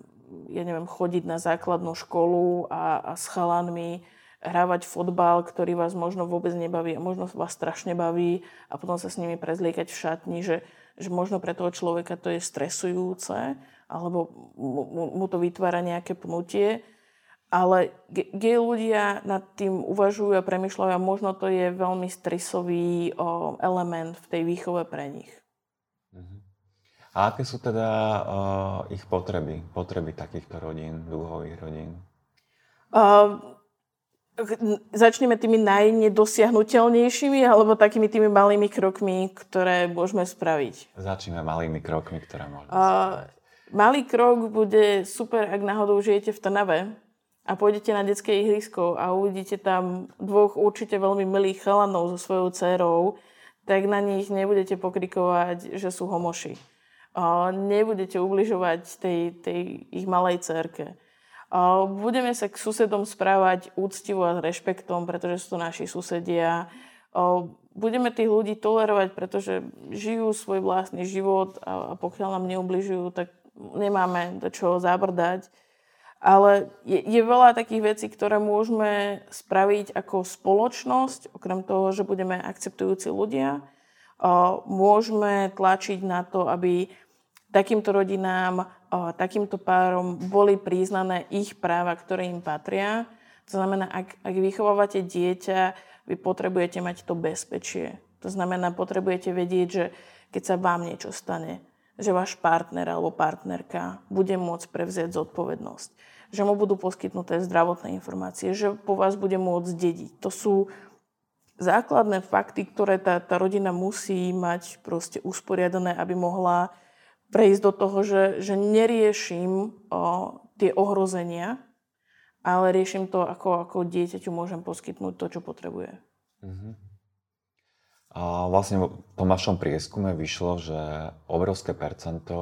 Speaker 2: ja neviem, chodiť na základnú školu a, a s chalanmi hrávať fotbal, ktorý vás možno vôbec nebaví a možno vás strašne baví a potom sa s nimi prezliekať v šatni, že, že možno pre toho človeka to je stresujúce alebo mu, mu to vytvára nejaké pnutie. Ale gej ľudia nad tým uvažujú a premyšľajú a možno to je veľmi stresový o, element v tej výchove pre nich.
Speaker 1: A aké sú teda uh, ich potreby, potreby takýchto rodín, dúhových rodín? Uh,
Speaker 2: začneme tými najnedosiahnutelnejšími alebo takými tými malými krokmi, ktoré môžeme spraviť?
Speaker 1: Začneme malými krokmi, ktoré môžeme uh,
Speaker 2: Malý krok bude super, ak náhodou žijete v Trnave a pôjdete na detské ihrisko a uvidíte tam dvoch určite veľmi milých chalanov so svojou dcerou, tak na nich nebudete pokrikovať, že sú homoši nebudete ubližovať tej, tej ich malej cerke. Budeme sa k susedom správať úctivo a s rešpektom, pretože sú to naši susedia. Budeme tých ľudí tolerovať, pretože žijú svoj vlastný život a pokiaľ nám neubližujú, tak nemáme do čoho zabrdať. Ale je, je veľa takých vecí, ktoré môžeme spraviť ako spoločnosť, okrem toho, že budeme akceptujúci ľudia. Môžeme tlačiť na to, aby takýmto rodinám, takýmto párom boli priznané ich práva, ktoré im patria. To znamená, ak, ak vychovávate dieťa, vy potrebujete mať to bezpečie. To znamená, potrebujete vedieť, že keď sa vám niečo stane, že váš partner alebo partnerka bude môcť prevziať zodpovednosť, že mu budú poskytnuté zdravotné informácie, že po vás bude môcť dediť. To sú základné fakty, ktoré tá, tá rodina musí mať proste usporiadané, aby mohla prejsť do toho, že, že neriešim o, tie ohrozenia, ale riešim to, ako, ako dieťaťu môžem poskytnúť to, čo potrebuje. Uh-huh.
Speaker 1: A vlastne v tom vašom prieskume vyšlo, že obrovské percento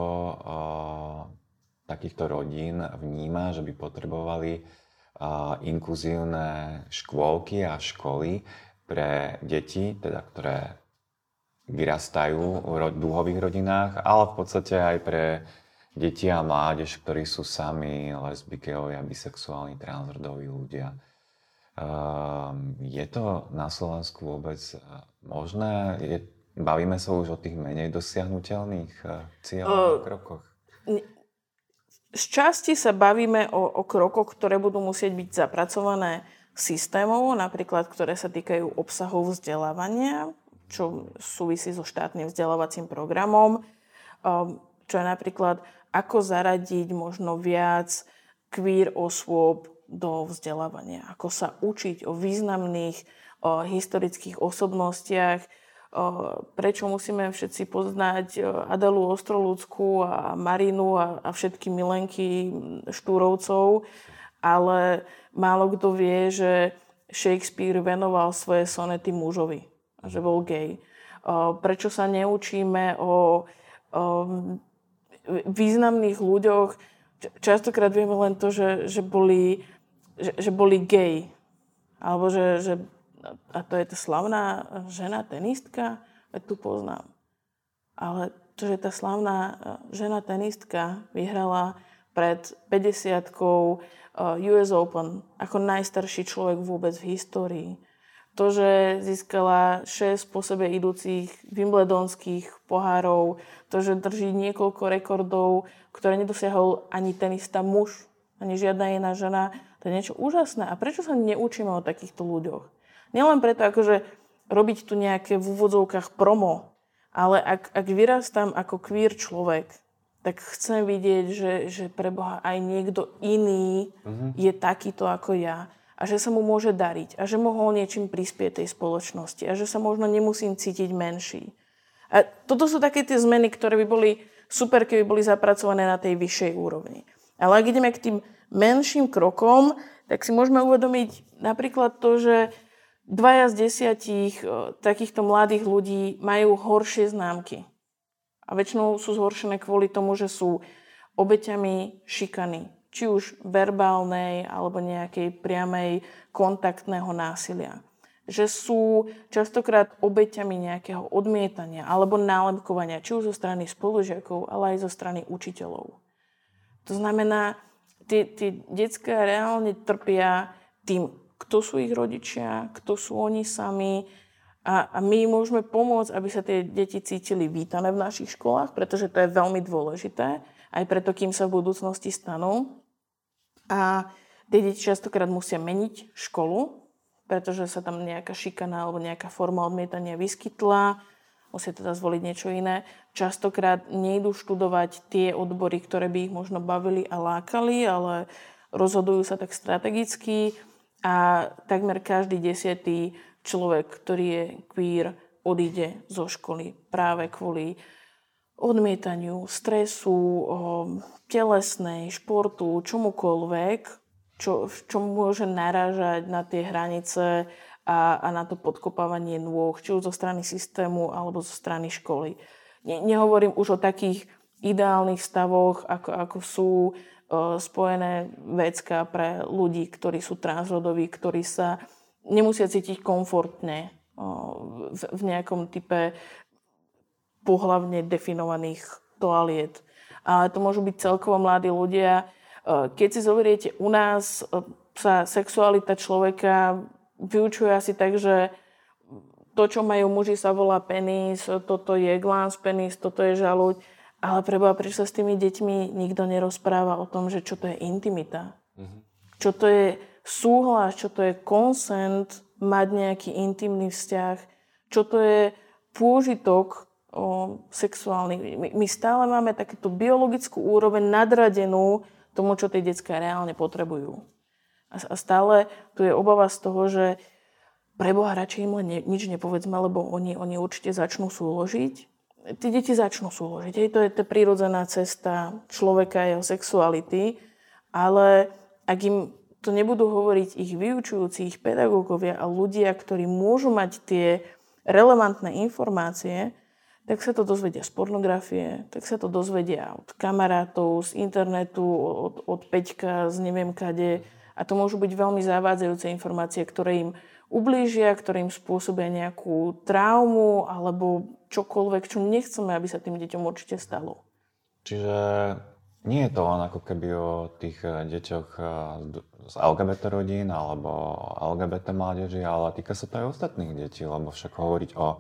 Speaker 1: takýchto rodín vníma, že by potrebovali inkluzívne škôlky a školy pre deti, teda ktoré vyrastajú v dúhových rodinách, ale v podstate aj pre deti a mládež, ktorí sú sami lesbikovia, bisexuálni, transrodoví ľudia. Ehm, je to na Slovensku vôbec e, možné? Je, bavíme sa už o tých menej dosiahnutelných e, cieľoch a krokoch?
Speaker 2: Z časti sa bavíme o, o krokoch, ktoré budú musieť byť zapracované systémov, napríklad ktoré sa týkajú obsahov vzdelávania, čo súvisí so štátnym vzdelávacím programom, ehm, čo je napríklad ako zaradiť možno viac queer osôb do vzdelávania, ako sa učiť o významných o historických osobnostiach, prečo musíme všetci poznať Adelu Ostrolúcku a Marinu a, a všetky milenky Štúrovcov, ale málo kto vie, že Shakespeare venoval svoje sonety mužovi a že bol gay. Prečo sa neučíme o, o významných ľuďoch, častokrát vieme len to, že, že, boli, že, že boli gay. Alebo že, že, a to je tá slavná žena, tenistka, veď tu poznám. Ale to, že tá slavná e, žena tenistka vyhrala pred 50 US Open ako najstarší človek vôbec v histórii to, že získala 6 po sebe idúcich wimbledonských pohárov, to, že drží niekoľko rekordov, ktoré nedosiahol ani tenista muž, ani žiadna iná žena, to je niečo úžasné. A prečo sa neučíme o takýchto ľuďoch? Nielen preto, akože robiť tu nejaké v úvodzovkách promo, ale ak, ak vyrastám ako queer človek, tak chcem vidieť, že, že pre Boha aj niekto iný uh-huh. je takýto ako ja a že sa mu môže dariť a že mohol niečím prispieť tej spoločnosti a že sa možno nemusím cítiť menší. A toto sú také tie zmeny, ktoré by boli super, keby boli zapracované na tej vyššej úrovni. Ale ak ideme k tým menším krokom, tak si môžeme uvedomiť napríklad to, že dvaja z desiatich takýchto mladých ľudí majú horšie známky. A väčšinou sú zhoršené kvôli tomu, že sú obeťami šikany, či už verbálnej alebo nejakej priamej kontaktného násilia. Že sú častokrát obeťami nejakého odmietania alebo nálepkovania, či už zo strany spolužiakov, ale aj zo strany učiteľov. To znamená, tie, tie detská reálne trpia tým, kto sú ich rodičia, kto sú oni sami, a, a my môžeme pomôcť, aby sa tie deti cítili vítané v našich školách, pretože to je veľmi dôležité, aj preto, kým sa v budúcnosti stanú. A tie deti častokrát musia meniť školu, pretože sa tam nejaká šikana alebo nejaká forma odmietania vyskytla, musia teda zvoliť niečo iné. Častokrát nejdú študovať tie odbory, ktoré by ich možno bavili a lákali, ale rozhodujú sa tak strategicky a takmer každý desiatý človek, ktorý je queer, odíde zo školy práve kvôli odmietaniu, stresu, telesnej, športu, čomukoľvek, čo, čo môže narážať na tie hranice a, a na to podkopávanie nôh, či už zo strany systému alebo zo strany školy. Ne, nehovorím už o takých ideálnych stavoch, ako, ako sú o, spojené vecka pre ľudí, ktorí sú transrodoví, ktorí sa nemusia cítiť komfortne o, v, v nejakom type pohlavne definovaných toaliet. Ale to môžu byť celkovo mladí ľudia. E, keď si zoberiete u nás, e, sa sexualita človeka vyučuje asi tak, že to, čo majú muži, sa volá penis, toto je glans penis, toto je žaluď. Ale preboha, prečo sa s tými deťmi nikto nerozpráva o tom, že čo to je intimita? Mm-hmm. Čo to je súhlas, čo to je consent, mať nejaký intimný vzťah, čo to je pôžitok o, sexuálny. My, my stále máme takéto biologickú úroveň nadradenú tomu, čo tie detská reálne potrebujú. A, stále tu je obava z toho, že pre Boha radšej im len ne, nič nepovedzme, lebo oni, oni určite začnú súložiť. tie deti začnú súložiť. Hej, to je tá prírodzená cesta človeka, jeho sexuality, ale ak im to nebudú hovoriť ich vyučujúci, ich pedagógovia a ľudia, ktorí môžu mať tie relevantné informácie, tak sa to dozvedia z pornografie, tak sa to dozvedia od kamarátov, z internetu, od, od Peťka, z neviem kade. A to môžu byť veľmi zavádzajúce informácie, ktoré im ublížia, ktoré im spôsobia nejakú traumu alebo čokoľvek, čo nechceme, aby sa tým deťom určite stalo.
Speaker 1: Čiže nie je to len ako keby o tých eh, deťoch eh, z LGBT rodín alebo LGBT mládeži, ale týka sa to aj ostatných detí, lebo však hovoriť o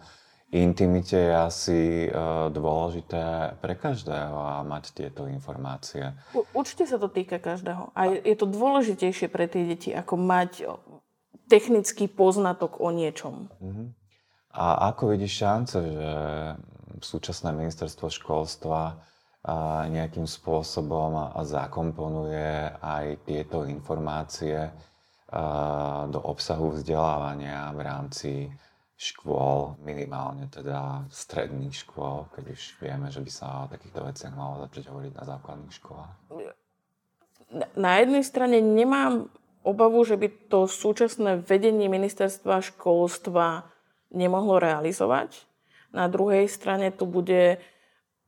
Speaker 1: intimite je asi eh, dôležité pre každého a mať tieto informácie.
Speaker 2: Určite sa to týka každého. A je to dôležitejšie pre tie deti, ako mať technický poznatok o niečom. Uh-huh.
Speaker 1: A ako vidíš šance, že súčasné ministerstvo školstva nejakým spôsobom zakomponuje aj tieto informácie do obsahu vzdelávania v rámci škôl, minimálne teda stredných škôl, keď už vieme, že by sa o takýchto veciach malo začať hovoriť na základných školách?
Speaker 2: Na jednej strane nemám obavu, že by to súčasné vedenie ministerstva školstva nemohlo realizovať. Na druhej strane tu bude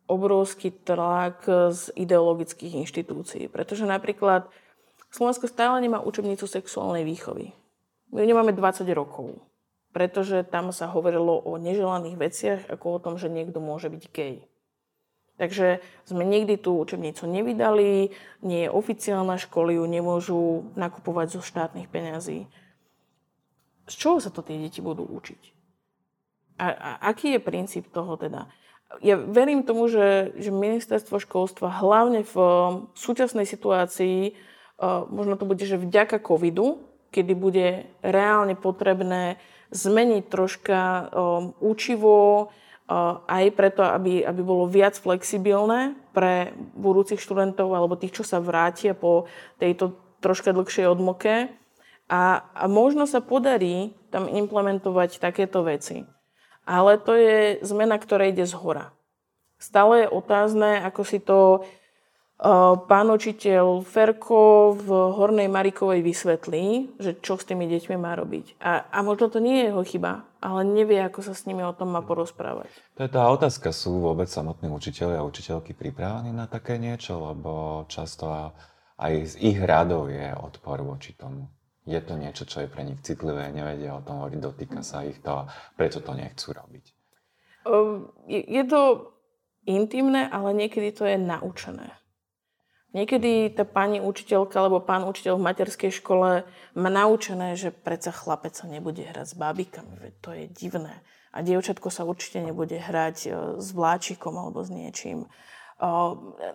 Speaker 2: obrovský tlak z ideologických inštitúcií. Pretože napríklad Slovensko stále nemá učebnicu sexuálnej výchovy. My nemáme 20 rokov. Pretože tam sa hovorilo o neželaných veciach, ako o tom, že niekto môže byť gay. Takže sme nikdy tú učebnicu nevydali, nie je oficiálna, školy ju nemôžu nakupovať zo štátnych peňazí. Z čoho sa to tie deti budú učiť? A, a aký je princíp toho teda? Ja verím tomu, že, že ministerstvo školstva hlavne v súčasnej situácii, možno to bude, že vďaka covidu, kedy bude reálne potrebné zmeniť troška učivo, aj preto, aby, aby bolo viac flexibilné pre budúcich študentov alebo tých, čo sa vrátia po tejto troška dlhšej odmoke. A, a možno sa podarí tam implementovať takéto veci. Ale to je zmena, ktorá ide z hora. Stále je otázne, ako si to pán učiteľ Ferko v Hornej Marikovej vysvetlí, že čo s tými deťmi má robiť. A, a možno to nie je jeho chyba, ale nevie, ako sa s nimi o tom má porozprávať.
Speaker 1: To je tá otázka, sú vôbec samotní učiteľi a učiteľky pripravení na také niečo, lebo často aj z ich radov je odpor voči tomu. Je to niečo, čo je pre nich citlivé, nevedia o tom hovoriť, dotýka sa ich to, prečo to nechcú robiť.
Speaker 2: Je to intimné, ale niekedy to je naučené. Niekedy tá pani učiteľka alebo pán učiteľ v materskej škole má naučené, že predsa chlapec sa nebude hrať s bábikami, to je divné. A dievčatko sa určite nebude hrať e, s vláčikom alebo s niečím.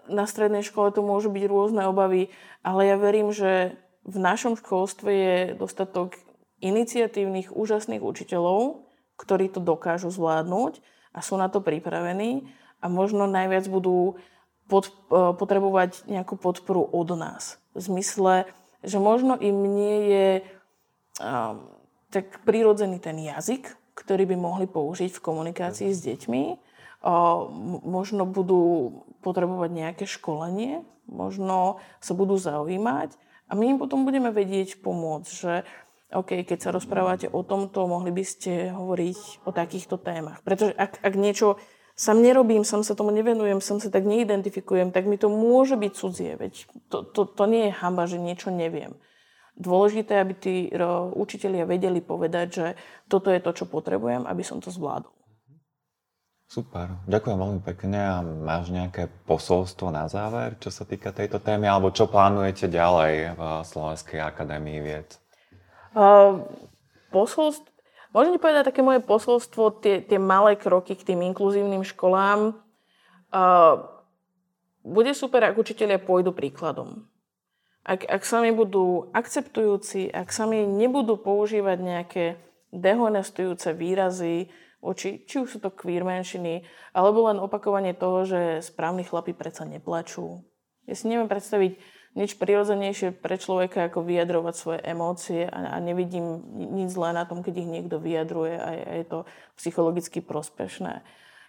Speaker 2: Na strednej škole to môžu byť rôzne obavy, ale ja verím, že v našom školstve je dostatok iniciatívnych, úžasných učiteľov, ktorí to dokážu zvládnuť a sú na to pripravení a možno najviac budú pod, e, potrebovať nejakú podporu od nás. V zmysle, že možno im nie je um, tak prirodzený ten jazyk, ktorý by mohli použiť v komunikácii s deťmi. Uh, možno budú potrebovať nejaké školenie, možno sa budú zaujímať a my im potom budeme vedieť pomôcť, že OK, keď sa rozprávate o tomto, mohli by ste hovoriť o takýchto témach. Pretože ak, ak niečo sam nerobím, sam sa tomu nevenujem, sam sa tak neidentifikujem, tak mi to môže byť cudzie. Veď to, to, to nie je hamba, že niečo neviem. Dôležité, aby tí učitelia vedeli povedať, že toto je to, čo potrebujem, aby som to zvládol.
Speaker 1: Super, ďakujem veľmi pekne a máš nejaké posolstvo na záver, čo sa týka tejto témy, alebo čo plánujete ďalej v Slovenskej akadémii vied?
Speaker 2: Uh, posolstvo, Môžem povedať také moje posolstvo, tie, tie malé kroky k tým inkluzívnym školám. Uh, bude super, ak učiteľia pôjdu príkladom. Ak, ak sami budú akceptujúci, ak sami nebudú používať nejaké dehonestujúce výrazy voči, či už sú to queer menšiny, alebo len opakovanie toho, že správni chlapi predsa neplačú. Ja si neviem predstaviť nič prirodzenejšie pre človeka, ako vyjadrovať svoje emócie a, a nevidím nič zlé na tom, keď ich niekto vyjadruje a je, a je to psychologicky prospešné.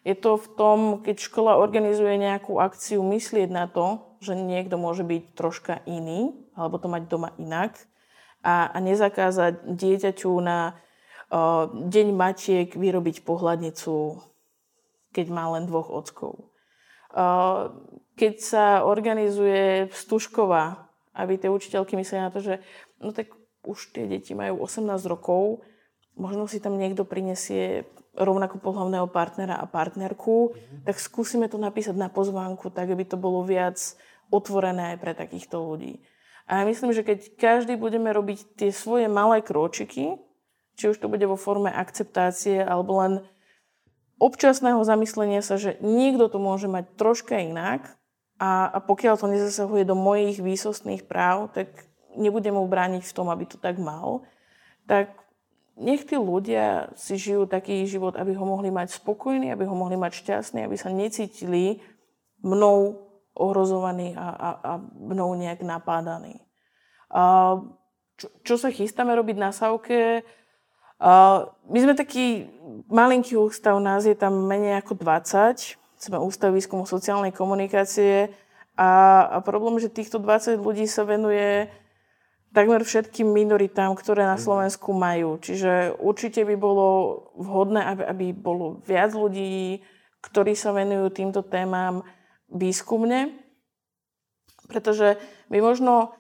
Speaker 2: Je to v tom, keď škola organizuje nejakú akciu, myslieť na to, že niekto môže byť troška iný, alebo to mať doma inak a, a nezakázať dieťaťu na uh, deň matiek vyrobiť pohľadnicu, keď má len dvoch ockov. Keď sa organizuje stužková, aby tie učiteľky mysleli na to, že no tak už tie deti majú 18 rokov, možno si tam niekto prinesie rovnako pohľavného partnera a partnerku, tak skúsime to napísať na pozvánku, tak aby to bolo viac otvorené aj pre takýchto ľudí. A ja myslím, že keď každý budeme robiť tie svoje malé kročiky, či už to bude vo forme akceptácie alebo len občasného zamyslenia sa, že niekto to môže mať troška inak a, a pokiaľ to nezasahuje do mojich výsostných práv, tak nebudem mu brániť v tom, aby to tak mal, tak nech tí ľudia si žijú taký život, aby ho mohli mať spokojný, aby ho mohli mať šťastný, aby sa necítili mnou ohrozovaní a, a, a mnou nejak napádaní. A čo, čo sa chystáme robiť na Savke? A my sme taký malinký ústav, nás je tam menej ako 20. Sme ústav výskumu sociálnej komunikácie a, a problém, že týchto 20 ľudí sa venuje takmer všetkým minoritám, ktoré na mhm. Slovensku majú. Čiže určite by bolo vhodné, aby, aby bolo viac ľudí, ktorí sa venujú týmto témam výskumne, pretože my možno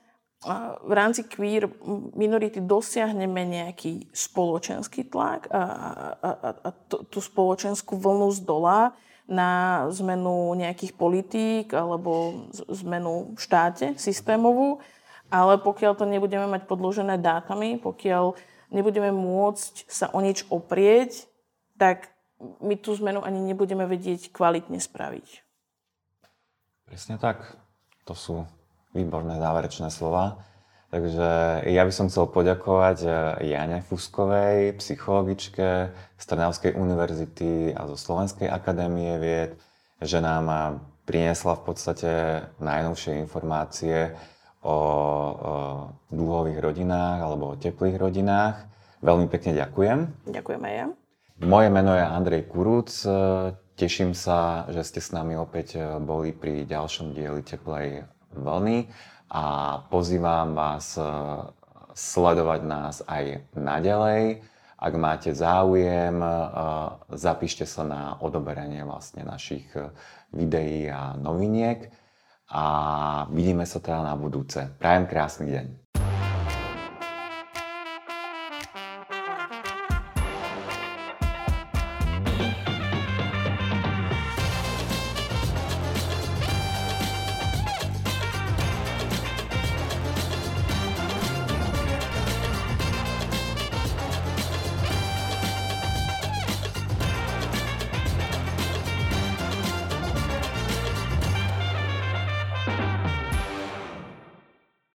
Speaker 2: v rámci queer minority dosiahneme nejaký spoločenský tlak a, a, a, a tú spoločenskú vlnu z dola na zmenu nejakých politík alebo zmenu v štáte systémovú ale pokiaľ to nebudeme mať podložené dátami, pokiaľ nebudeme môcť sa o nič oprieť, tak my tú zmenu ani nebudeme vedieť kvalitne spraviť.
Speaker 1: Presne tak. To sú výborné záverečné slova. Takže ja by som chcel poďakovať eh, Jane Fuskovej, psychologičke z Trnavskej univerzity a zo Slovenskej akadémie vied, že nám eh, priniesla v podstate najnovšie informácie o, o dúhových rodinách alebo o teplých rodinách. Veľmi pekne ďakujem.
Speaker 2: Ďakujem aj ja.
Speaker 1: Moje meno je Andrej Kurúc. Teším sa, že ste s nami opäť boli pri ďalšom dieli Teplej vlny a pozývam vás sledovať nás aj naďalej. Ak máte záujem, zapíšte sa na odoberanie vlastne našich videí a noviniek a vidíme sa teda na budúce. Prajem krásny deň.